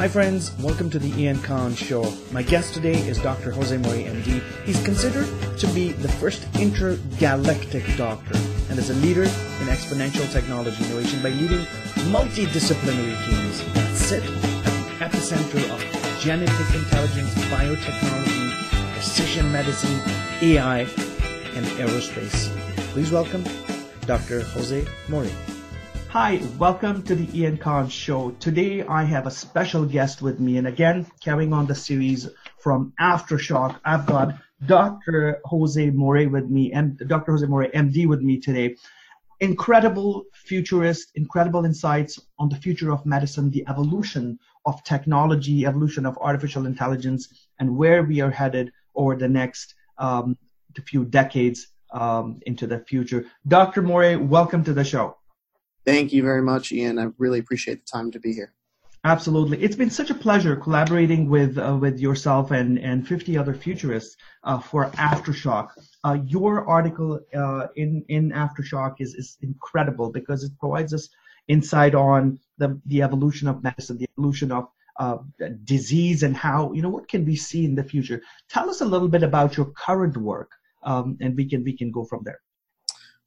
Hi, friends. Welcome to the Ian Khan Show. My guest today is Dr. Jose Morey, MD. He's considered to be the first intergalactic doctor and is a leader in exponential technology innovation by leading multidisciplinary teams that sit at the epicenter of genetic intelligence, biotechnology, precision medicine, AI, and aerospace. Please welcome Dr. Jose Morey. Hi, welcome to the Ian Khan Show. Today I have a special guest with me, and again, carrying on the series from Aftershock, I've got Dr. Jose Morey with me, and Dr. Jose Morey, MD, with me today. Incredible futurist, incredible insights on the future of medicine, the evolution of technology, evolution of artificial intelligence, and where we are headed over the next um, few decades um, into the future. Dr. Morey, welcome to the show. Thank you very much, Ian. I really appreciate the time to be here. Absolutely, it's been such a pleasure collaborating with uh, with yourself and and 50 other futurists uh, for Aftershock. Uh, your article uh, in in Aftershock is is incredible because it provides us insight on the the evolution of medicine, the evolution of uh, disease, and how you know what can we see in the future. Tell us a little bit about your current work, um, and we can we can go from there.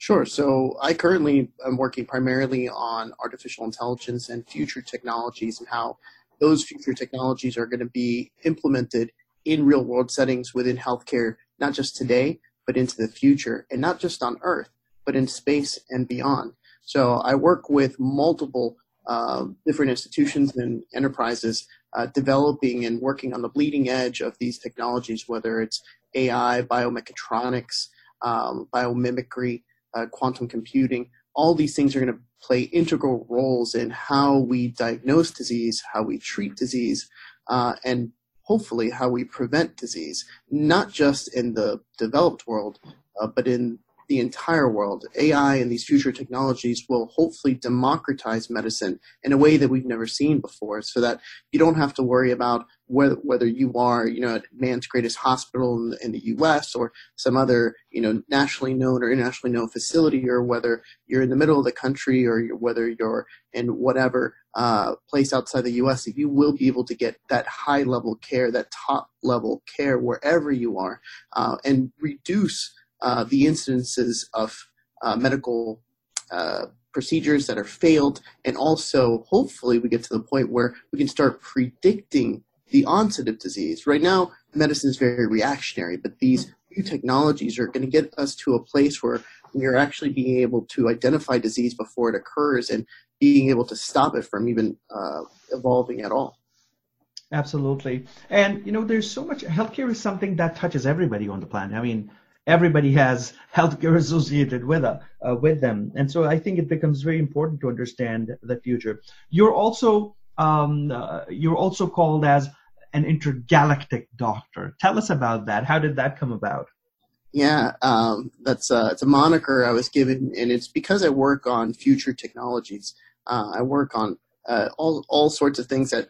Sure. So I currently am working primarily on artificial intelligence and future technologies and how those future technologies are going to be implemented in real world settings within healthcare, not just today, but into the future, and not just on Earth, but in space and beyond. So I work with multiple uh, different institutions and enterprises uh, developing and working on the bleeding edge of these technologies, whether it's AI, biomechatronics, um, biomimicry, uh, quantum computing, all these things are going to play integral roles in how we diagnose disease, how we treat disease, uh, and hopefully how we prevent disease, not just in the developed world, uh, but in the entire world. AI and these future technologies will hopefully democratize medicine in a way that we've never seen before so that you don't have to worry about whether, whether you are, you know, at man's greatest hospital in the, in the U.S. or some other, you know, nationally known or internationally known facility or whether you're in the middle of the country or you're, whether you're in whatever uh, place outside the U.S. You will be able to get that high level care, that top level care wherever you are uh, and reduce uh, the incidences of uh, medical uh, procedures that are failed, and also hopefully we get to the point where we can start predicting the onset of disease. Right now, medicine is very reactionary, but these new technologies are going to get us to a place where we are actually being able to identify disease before it occurs and being able to stop it from even uh, evolving at all. Absolutely. And, you know, there's so much, healthcare is something that touches everybody on the planet. I mean, everybody has healthcare associated with uh, uh, with them, and so I think it becomes very important to understand the future. You're also um, uh, you're also called as an intergalactic doctor. Tell us about that. How did that come about? Yeah, um, that's uh, it's a moniker I was given, and it's because I work on future technologies. Uh, I work on uh, all all sorts of things that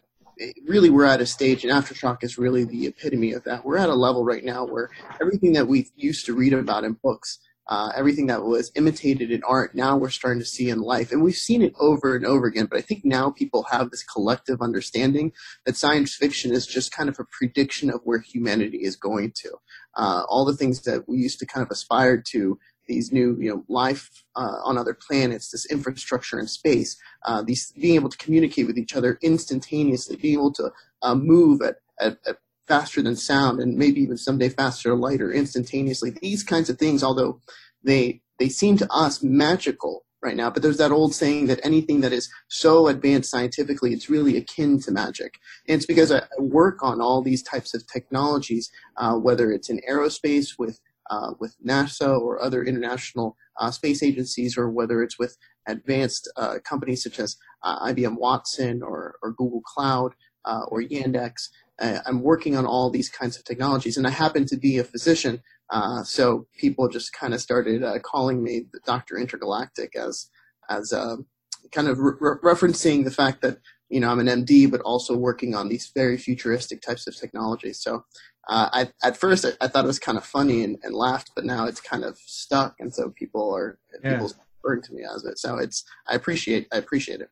really we're at a stage, and Aftershock is really the epitome of that. We're at a level right now where everything that we used to read about in books, uh, everything that was imitated in art, now we're starting to see in life. And we've seen it over and over again, but I think now people have this collective understanding that science fiction is just kind of a prediction of where humanity is going to. Uh, all the things that we used to kind of aspire to these new you know life uh, on other planets, this infrastructure in space, uh, these being able to communicate with each other instantaneously, being able to uh, move at, at, at, faster than sound, and maybe even someday faster or lighter instantaneously. These kinds of things, although they they seem to us magical right now, but there's that old saying that anything that is so advanced scientifically, it's really akin to magic. And it's because I work on all these types of technologies, uh, whether it's in aerospace with uh, with NASA or other international uh, space agencies, or whether it's with advanced uh, companies such as uh, IBM Watson or, or Google Cloud uh, or Yandex. Uh, I'm working on all these kinds of technologies, and I happen to be a physician, so people just kind of started calling me the Doctor Intergalactic as as kind of re- referencing the fact that you know I'm an MD, but also working on these very futuristic types of technologies. So uh, I, at first I, I, thought it was kind of funny and, and, laughed, but now it's kind of stuck, and so people are yeah. people referring to me as it. So it's I appreciate I appreciate it.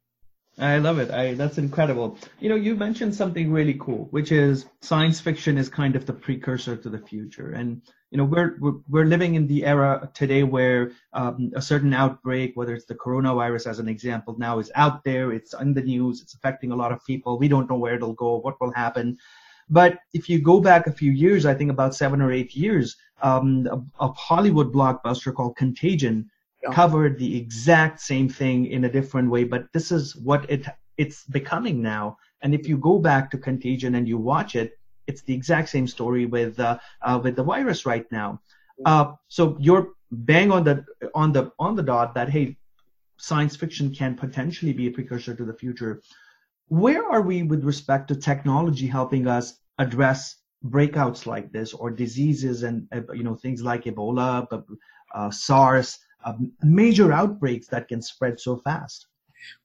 I love it. I, that's incredible. You know, you mentioned something really cool, which is science fiction is kind of the precursor to the future. And, you know, we're, we're, we're living in the era today where um, a certain outbreak, whether it's the coronavirus as an example now is out there, it's in the news, it's affecting a lot of people. We don't know where it'll go, what will happen. But if you go back a few years, I think about seven or eight years, um, a, a Hollywood blockbuster called Contagion. Covered the exact same thing in a different way, but this is what it it's becoming now. And if you go back to Contagion and you watch it, it's the exact same story with uh, uh, with the virus right now. Uh, so you're bang on the on the on the dot that hey, science fiction can potentially be a precursor to the future. Where are we with respect to technology helping us address breakouts like this or diseases and uh, you know things like Ebola, uh, SARS, major outbreaks that can spread so fast?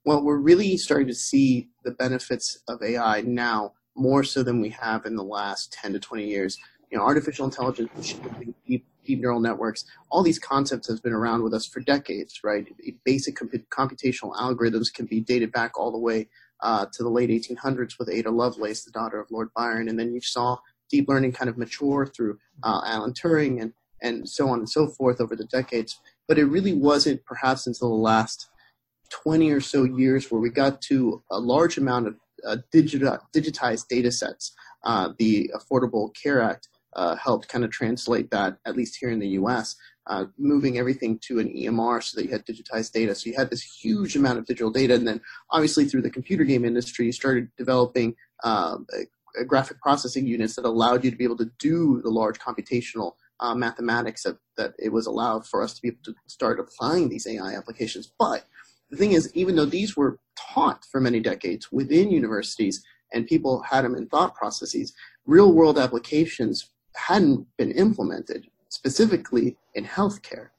Well, we're really starting to see the benefits of AI now more so than we have in the last 10 to 20 years. You know, artificial intelligence, deep, deep neural networks, all these concepts have been around with us for decades, right? Basic computational algorithms can be dated back all the way uh, to the late 1800s with Ada Lovelace, the daughter of Lord Byron, and then you saw deep learning kind of mature through uh, Alan Turing and and so on and so forth over the decades. But it really wasn't perhaps until the last 20 or so years where we got to a large amount of uh, digita- digitized data sets. Uh, the Affordable Care Act uh, helped kind of translate that, at least here in the US, uh, moving everything to an EMR so that you had digitized data. So you had this huge amount of digital data. And then obviously through the computer game industry, you started developing uh, graphic processing units that allowed you to be able to do the large computational uh, mathematics that, that it was allowed for us to be able to start applying these AI applications. But the thing is, even though these were taught for many decades within universities and people had them in thought processes, real world applications hadn't been implemented specifically in healthcare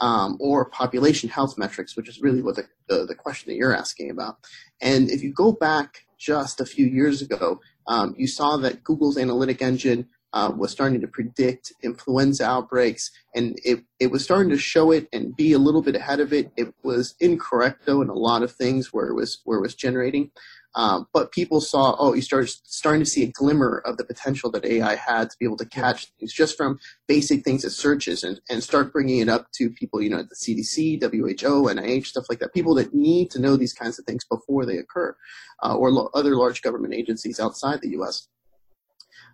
um, or population health metrics, which is really what the, the, the, question that you're asking about. And if you go back just a few years ago, um, you saw that Google's analytic engine uh, was starting to predict influenza outbreaks, and it, it was starting to show it and be a little bit ahead of it. It was incorrect though in a lot of things where it was where it was generating, um, but people saw oh you started starting to see a glimmer of the potential that AI had to be able to catch things just from basic things as searches and and start bringing it up to people you know at the CDC, WHO, NIH, stuff like that. People that need to know these kinds of things before they occur, uh, or lo- other large government agencies outside the U.S.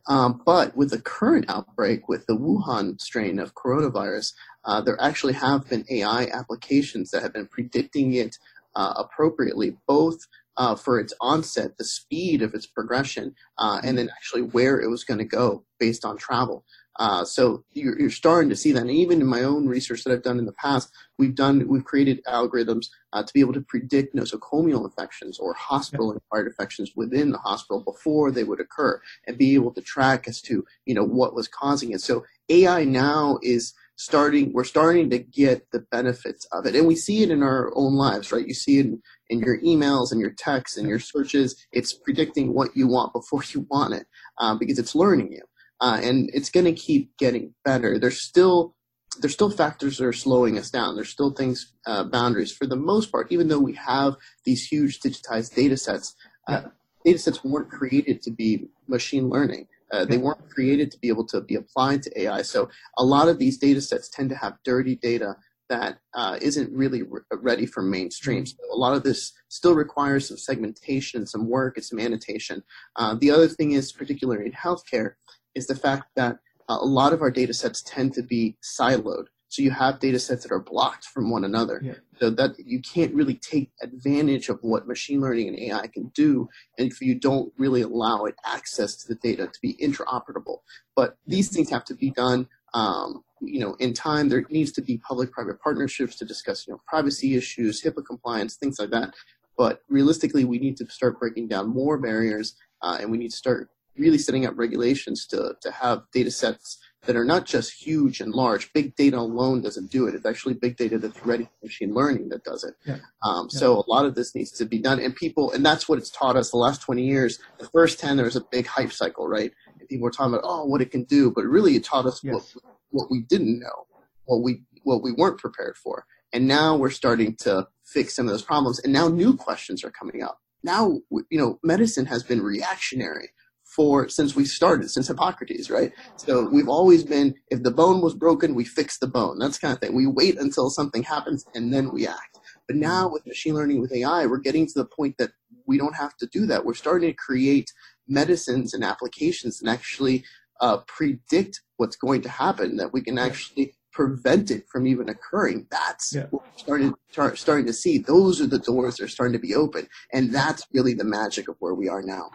Um, but with the current outbreak with the Wuhan strain of coronavirus, uh, there actually have been AI applications that have been predicting it uh, appropriately, both uh, for its onset, the speed of its progression, uh, and then actually where it was going to go based on travel. Uh, so you're, you're, starting to see that. And even in my own research that I've done in the past, we've done we've created algorithms uh, to be able to predict nosocomial infections or hospital-acquired infections within the hospital before they would occur, and be able to track as to you know what was causing it. So AI now is starting. We're starting to get the benefits of it, and we see it in our own lives, right? You see it in, in your emails and your texts and your searches. It's predicting what you want before you want it um, because it's learning you uh, and it's going to keep getting better. There's still there's still factors that are slowing us down. There's still things uh, boundaries for the most part. Even though we have these huge digitized data sets, uh, data sets weren't created to be machine learning. Uh, they weren't created to be able to be applied to AI. So a lot of these data sets tend to have dirty data that uh, not really re- ready for mainstream. So a lot of this still requires some segmentation, some work, and some annotation. Uh, the other thing is, particularly in healthcare, is the fact that uh, a lot of our data sets tend to be siloed. So you have data sets that are blocked from one another. Yeah. So that you can't really take advantage of what machine learning and AI can do and if you don't really allow it access to the data to be interoperable. But these things have to be done um, you know, in time, there needs to be public-private partnerships to discuss, you know, privacy issues, HIPAA compliance, things like that. But realistically, we need to start breaking down more barriers, uh, and we need to start really setting up regulations to, to have data sets that are not just huge and large. Big data alone doesn't do it. It's actually big data that's ready for machine learning that does it. Yeah. Um, yeah. So a lot of this needs to be done. And people, and that's what it's taught us the last 20 years. The first 10, there was a big hype cycle, right? And people were talking about, oh, what it can do. But really, it taught us yes. what, what we didn't know, what we, what we weren't prepared for. And now we're starting to fix some of those problems. And now new questions are coming up. Now, you know, medicine has been reactionary for since we started, since Hippocrates, right? So we've always been, if the bone was broken, we fix the bone. That's kind of thing. We wait until something happens and then we act. But now with machine learning, with AI, we're getting to the point that we don't have to do that. We're starting to create medicines and applications and actually uh, predict what's going to happen, that we can actually prevent it from even occurring. That's yeah. what we're starting, start, starting to see. Those are the doors that are starting to be open. And that's really the magic of where we are now.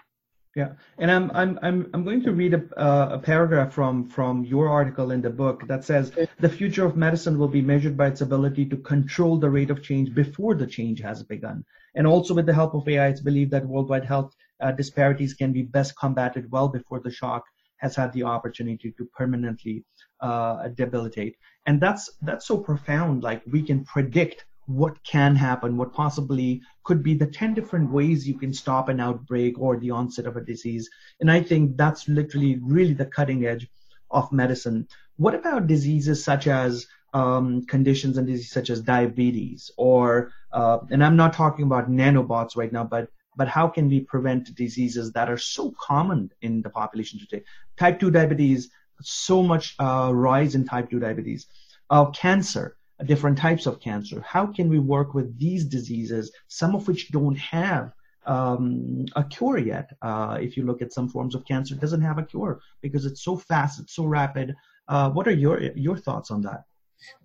Yeah, and I'm I'm I'm I'm going to read a, uh, a paragraph from from your article in the book that says the future of medicine will be measured by its ability to control the rate of change before the change has begun, and also with the help of AI, it's believed that worldwide health uh, disparities can be best combated well before the shock has had the opportunity to permanently uh, debilitate. And that's that's so profound. Like we can predict what can happen, what possibly could be the 10 different ways you can stop an outbreak or the onset of a disease. And I think that's literally really the cutting edge of medicine. What about diseases such as um, conditions and diseases such as diabetes or, uh, and I'm not talking about nanobots right now, but but how can we prevent diseases that are so common in the population today? Type 2 diabetes, so much uh, rise in type 2 diabetes. Uh, cancer, different types of cancer. How can we work with these diseases, some of which don't have um, a cure yet? Uh, if you look at some forms of cancer, doesn't have a cure because it's so fast, it's so rapid. Uh, what are your your thoughts on that?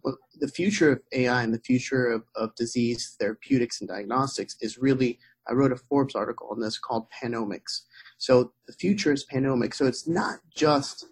Well, the future of AI and the future of, of disease therapeutics and diagnostics is really. I wrote a Forbes article on this called Panomics. So the future is panomics. So it's not just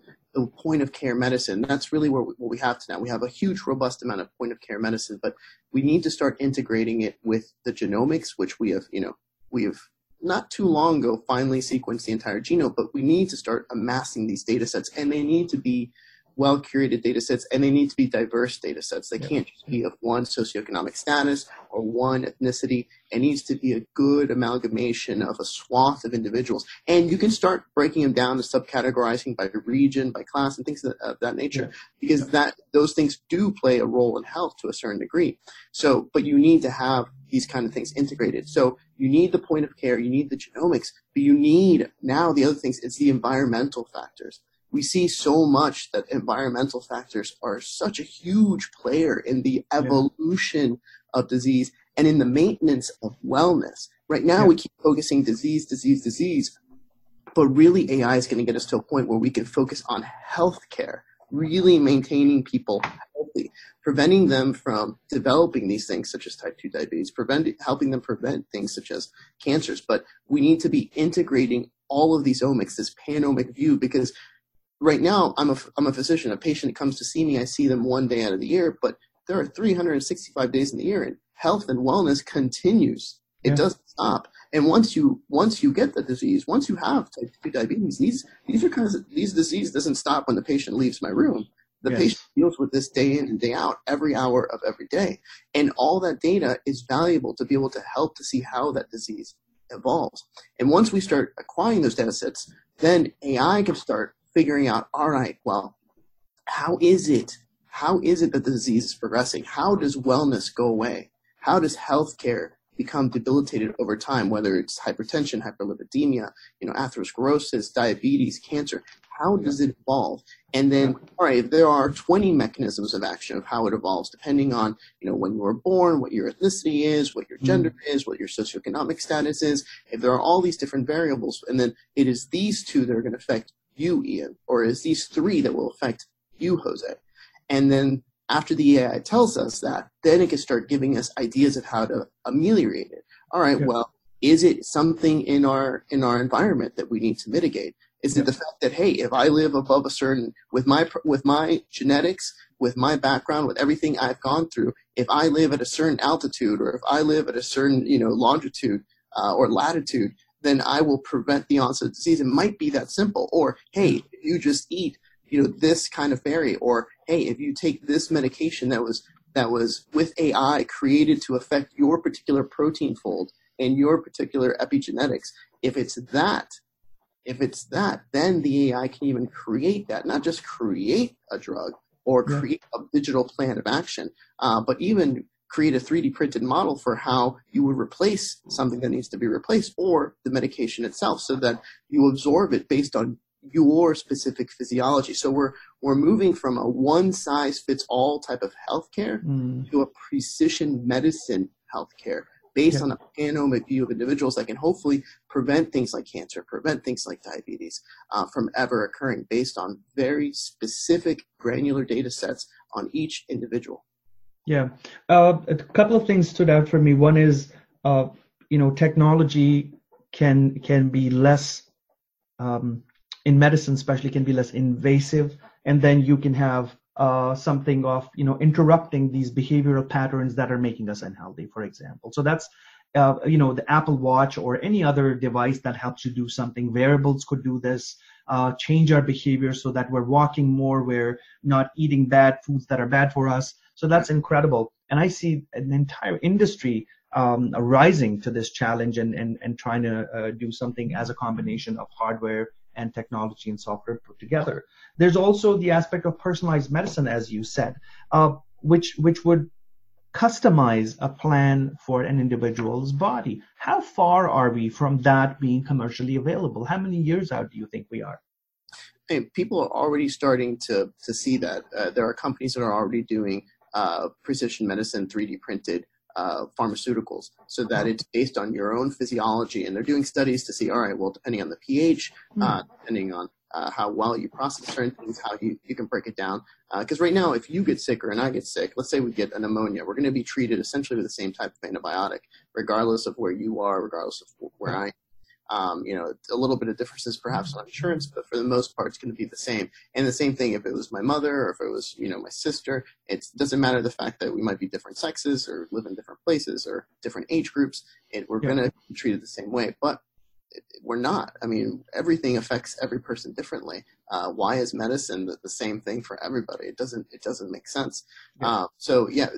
point of care medicine. That's really where we, what we have to now. We have a huge, robust amount of point of care medicine, but we need to start integrating it with the genomics, which we have, you know, we have not too long ago finally sequenced the entire genome, but we need to start amassing these data sets and they need to be well curated data sets and they need to be diverse data sets. They yeah. can't just be of one socioeconomic status or one ethnicity. It needs to be a good amalgamation of a swath of individuals. And you can start breaking them down to subcategorizing by region, by class, and things of that, of that nature, yeah. because yeah. that those things do play a role in health to a certain degree. So, but you need to have these kind of things integrated. So you need the point of care, you need the genomics, but you need now the other things, it's the environmental factors we see so much that environmental factors are such a huge player in the evolution yeah. of disease and in the maintenance of wellness. Right now, yeah. we keep focusing disease, disease, disease, but really AI is going to get us to a point where we can focus on healthcare, really maintaining people healthy, preventing them from developing these things such as type 2 diabetes, preventing, helping them prevent things such as cancers. But we need to be integrating all of these omics, this panomic view, because right now I'm a, I'm a physician. A patient comes to see me, I see them one day out of the year, but there are 365 days in the year and health and wellness continues. It yeah. doesn't stop. And once you once you get the disease, once you have type 2 diabetes, these these are kind of these disease doesn't stop when the patient leaves my room. The yes. patient deals with this day in and day out, every hour of every day. And all that data is valuable to be able to help to see how that disease evolves. And once we start acquiring those data sets, then AI can start figuring out, all right, well, how is it? How is it that the disease is progressing? How does wellness go away? How does healthcare become debilitated over time, whether it's hypertension, hyperlipidemia, you know, atherosclerosis, diabetes, cancer? How does it evolve? And then, all right, there are 20 mechanisms of action of how it evolves, depending on, you know, when you were born, what your ethnicity is, what your gender mm. is, what your socioeconomic status is. If there are all these different variables, and then it is these two that are going to affect you, Ian, or is these three that will affect you, Jose? And then after the AI tells us that, then it can start giving us ideas of how to ameliorate it. All right, yeah. well, is it something in our in our environment that we need to mitigate? Is yeah. it the fact that hey, if I live above a certain with my with my genetics, with my background, with everything I've gone through, if I live at a certain altitude or if I live at a certain you know longitude uh, or latitude, then I will prevent the onset of disease. It might be that simple. Or, hey, if you just eat, you know, this kind of berry, or hey, if you take this medication that was that was with AI created to affect your particular protein fold and your particular epigenetics, if it's that, if it's that, then the AI can even create that, not just create a drug or create a digital plan of action, uh, but even create a 3D printed model for how you would replace something that needs to be replaced or the medication itself so that you absorb it based on your specific physiology. So we're we're moving from a one size fits all type of healthcare mm. to a precision medicine healthcare based yeah. on a panomic view of individuals that can hopefully prevent things like cancer, prevent things like diabetes uh, from ever occurring based on very specific granular data sets on each individual. Yeah, uh, a couple of things stood out for me. One is, uh, you know, technology can can be less um, in medicine, especially, can be less invasive, and then you can have uh, something of you know interrupting these behavioral patterns that are making us unhealthy, for example. So that's uh, you know the Apple Watch or any other device that helps you do something. Wearables could do this. Uh, change our behavior so that we're walking more, we're not eating bad foods that are bad for us. So that's incredible. And I see an entire industry um, to this challenge and, and, and trying to uh, do something as a combination of hardware and technology and software put together. There's also the aspect of personalized medicine, as you said, uh, which which would customize a plan for an individual's body. How far are we from that being commercially available? How many years out do you think we are? Hey, people are already starting to to see that. Uh, there are companies that are already doing uh, precision medicine 3D printed uh, pharmaceuticals so that it's based on your own physiology. And they're doing studies to see, all right, well, depending on the pH, uh, depending on uh, how well you process certain things, how you, you can break it down. Because uh, right now, if you get sick or and I get sick, let's say we get a pneumonia, we're going to be treated essentially with the same type of antibiotic, regardless of where you are, regardless of where I am. Um, you know, a little bit of differences perhaps on insurance, but for the most part, it's going to be the same. And the same thing if it was my mother or if it was, you know, my sister. It doesn't matter the fact that we might be different sexes or live in different places or different age groups. It, we're yeah. going to be treated the same way. But we're not. I mean, everything affects every person differently. Uh, why is medicine the, the, same thing for everybody? It doesn't. It doesn't make sense. Yeah. Uh, so yeah,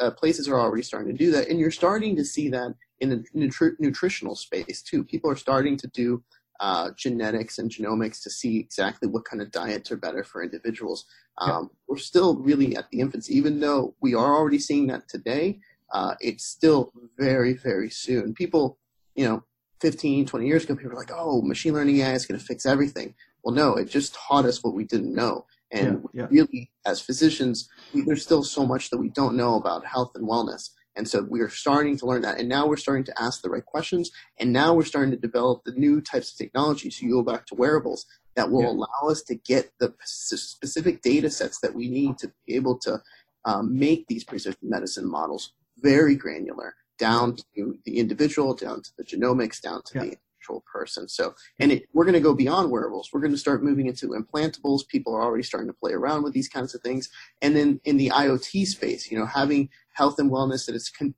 uh, places are already starting to do that, and you're starting to see that in the nutri- nutritional space too. People are starting to do uh, genetics and genomics to see exactly what kind of diets are better for individuals. Um, yeah. We're still really at the infancy, even though we are already seeing that today. Uh, it's still very, very soon. People, you know, 15, 20 years ago, people were like, oh, machine learning AI is going to fix everything. Well, no, it just taught us what we didn't know. And yeah, yeah. really, as physicians, we, there's still so much that we don't know about health and wellness. And so we are starting to learn that. And now we're starting to ask the right questions. And now we're starting to develop the new types of technology. So you go back to wearables that will yeah. allow us to get the specific data sets that we need to be able to um, make these precision medicine models very granular down to the individual, down to the genomics, down to yeah. the actual person. So, and it, we're going to go beyond wearables. We're going to start moving into implantables. People are already starting to play around with these kinds of things. And then in the IoT space, you know, having health and wellness that is con-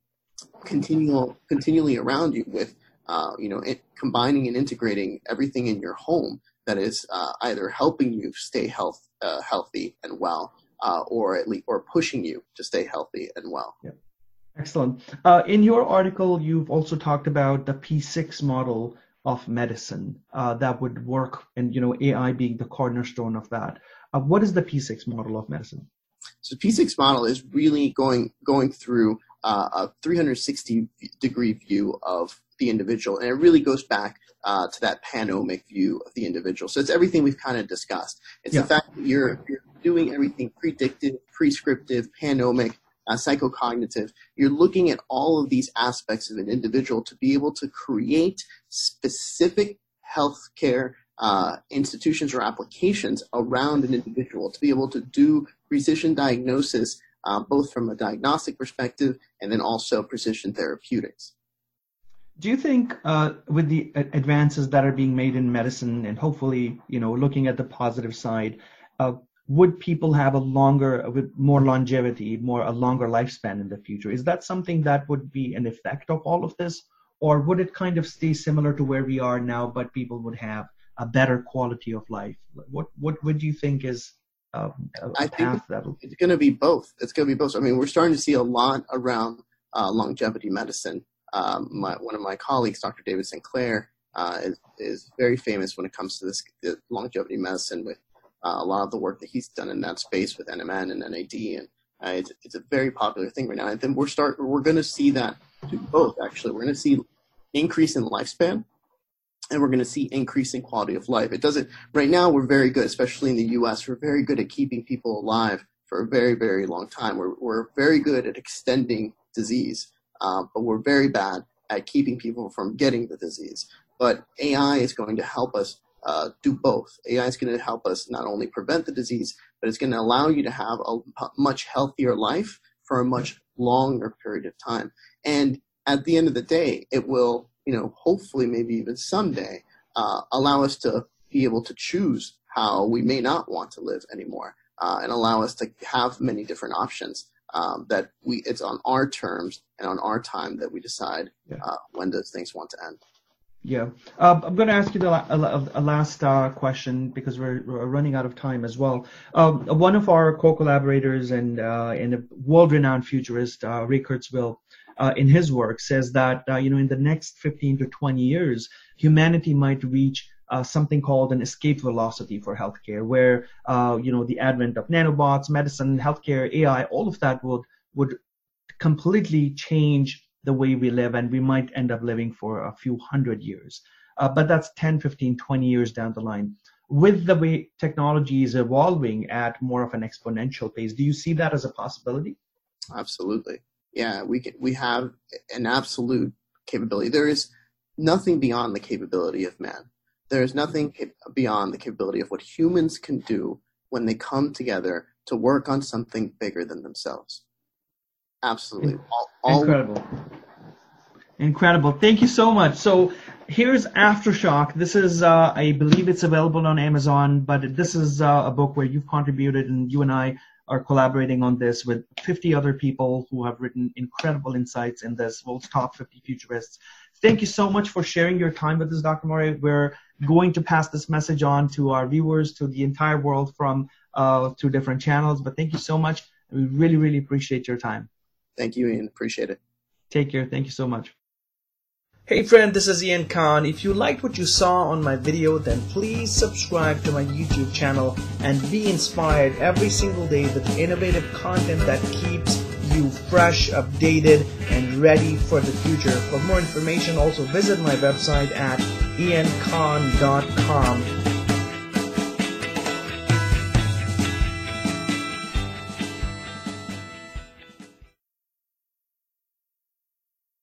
continual, continually around you with, uh, you know, it, combining and integrating everything in your home that is uh, either helping you stay health, uh, healthy and well, uh, or at least, or pushing you to stay healthy and well. Yeah. Excellent. Uh, in your article, you've also talked about the P6 model of medicine uh, that would work, and you know AI being the cornerstone of that. Uh, what is the P6 model of medicine? So P6 model is really going going through uh, a 360 degree view of the individual, and it really goes back uh, to that panomic view of the individual. So it's everything we've kind of discussed. It's yeah. the fact that you're, you're doing everything predictive, prescriptive, panomic, uh, psychocognitive, you're looking at all of these aspects of an individual to be able to create specific healthcare uh, institutions or applications around an individual to be able to do precision diagnosis, uh, both from a diagnostic perspective and then also precision therapeutics. Do you think, uh, with the advances that are being made in medicine, and hopefully, you know, looking at the positive side, uh, would people have a longer with more longevity more a longer lifespan in the future is that something that would be an effect of all of this or would it kind of stay similar to where we are now but people would have a better quality of life what what would you think is um, I think it's going to be both. It's going to be both. I mean, we're starting to see a lot around uh, longevity medicine. Um, my, one of my colleagues, Dr. David Sinclair, uh, is, is very famous when it comes to this longevity medicine with uh, a lot of the work that he's done in that space with NMN and NAD and Uh, it's, it's a very popular thing right now. And then we're start we're going to see that both. Actually, we're going to see increase in lifespan, and we're going to see increase in quality of life. It doesn't right now. We're very good, especially in the U.S. We're very good at keeping people alive for a very very long time. We're we're very good at extending disease, uh, but we're very bad at keeping people from getting the disease. But AI is going to help us uh, do both. AI is going to help us not only prevent the disease, but it's going to allow you to have a much healthier life for a much longer period of time. And at the end of the day, it will, you know, hopefully, maybe even someday, uh, allow us to be able to choose how we may not want to live anymore, uh, and allow us to have many different options. Um, that we it's on our terms and on our time that we decide yeah. uh, when those things want to end. Yeah, uh, I'm going to ask you the, a, a last uh, question because we're, we're, running out of time as well. Um, one of our co-collaborators and uh, and a world-renowned futurist, uh, Ray Kurzweil, uh, in his work says that uh, you know in the next 15 to 20 years, humanity might reach something called an escape velocity for healthcare, where you know the advent of nanobots, medicine, healthcare, AI, all of that would would completely change the way we live, and we might end up living for a few hundred years. Uh, but that's 10, 15, 20 years down the line. With the way technology is evolving at more of an exponential pace, do you see that as a possibility? Absolutely. Yeah, we can, we have an absolute capability. There is nothing beyond the capability of man. There is nothing beyond the capability of what humans can do when they come together to work on something bigger than themselves. Absolutely. All, all Incredible. Incredible. Thank you so much. So here's Aftershock. This is, uh, I believe it's available on Amazon, but this is uh, a book where you've contributed and you and I are collaborating on this with 50 other people who have written incredible insights in this world's top 50 futurists. Thank you so much for sharing your time with us, Dr. Morey. We're going to pass this message on to our viewers, to the entire world from uh, through different channels. But thank you so much. We really, really appreciate your time. Thank you, Ian. Appreciate it. Take care. Thank you so much. Hey friend, this is Ian Khan. If you liked what you saw on my video, then please subscribe to my YouTube channel and be inspired every single day with innovative content that keeps you fresh, updated, and ready for the future. For more information, also visit my website at iankhan.com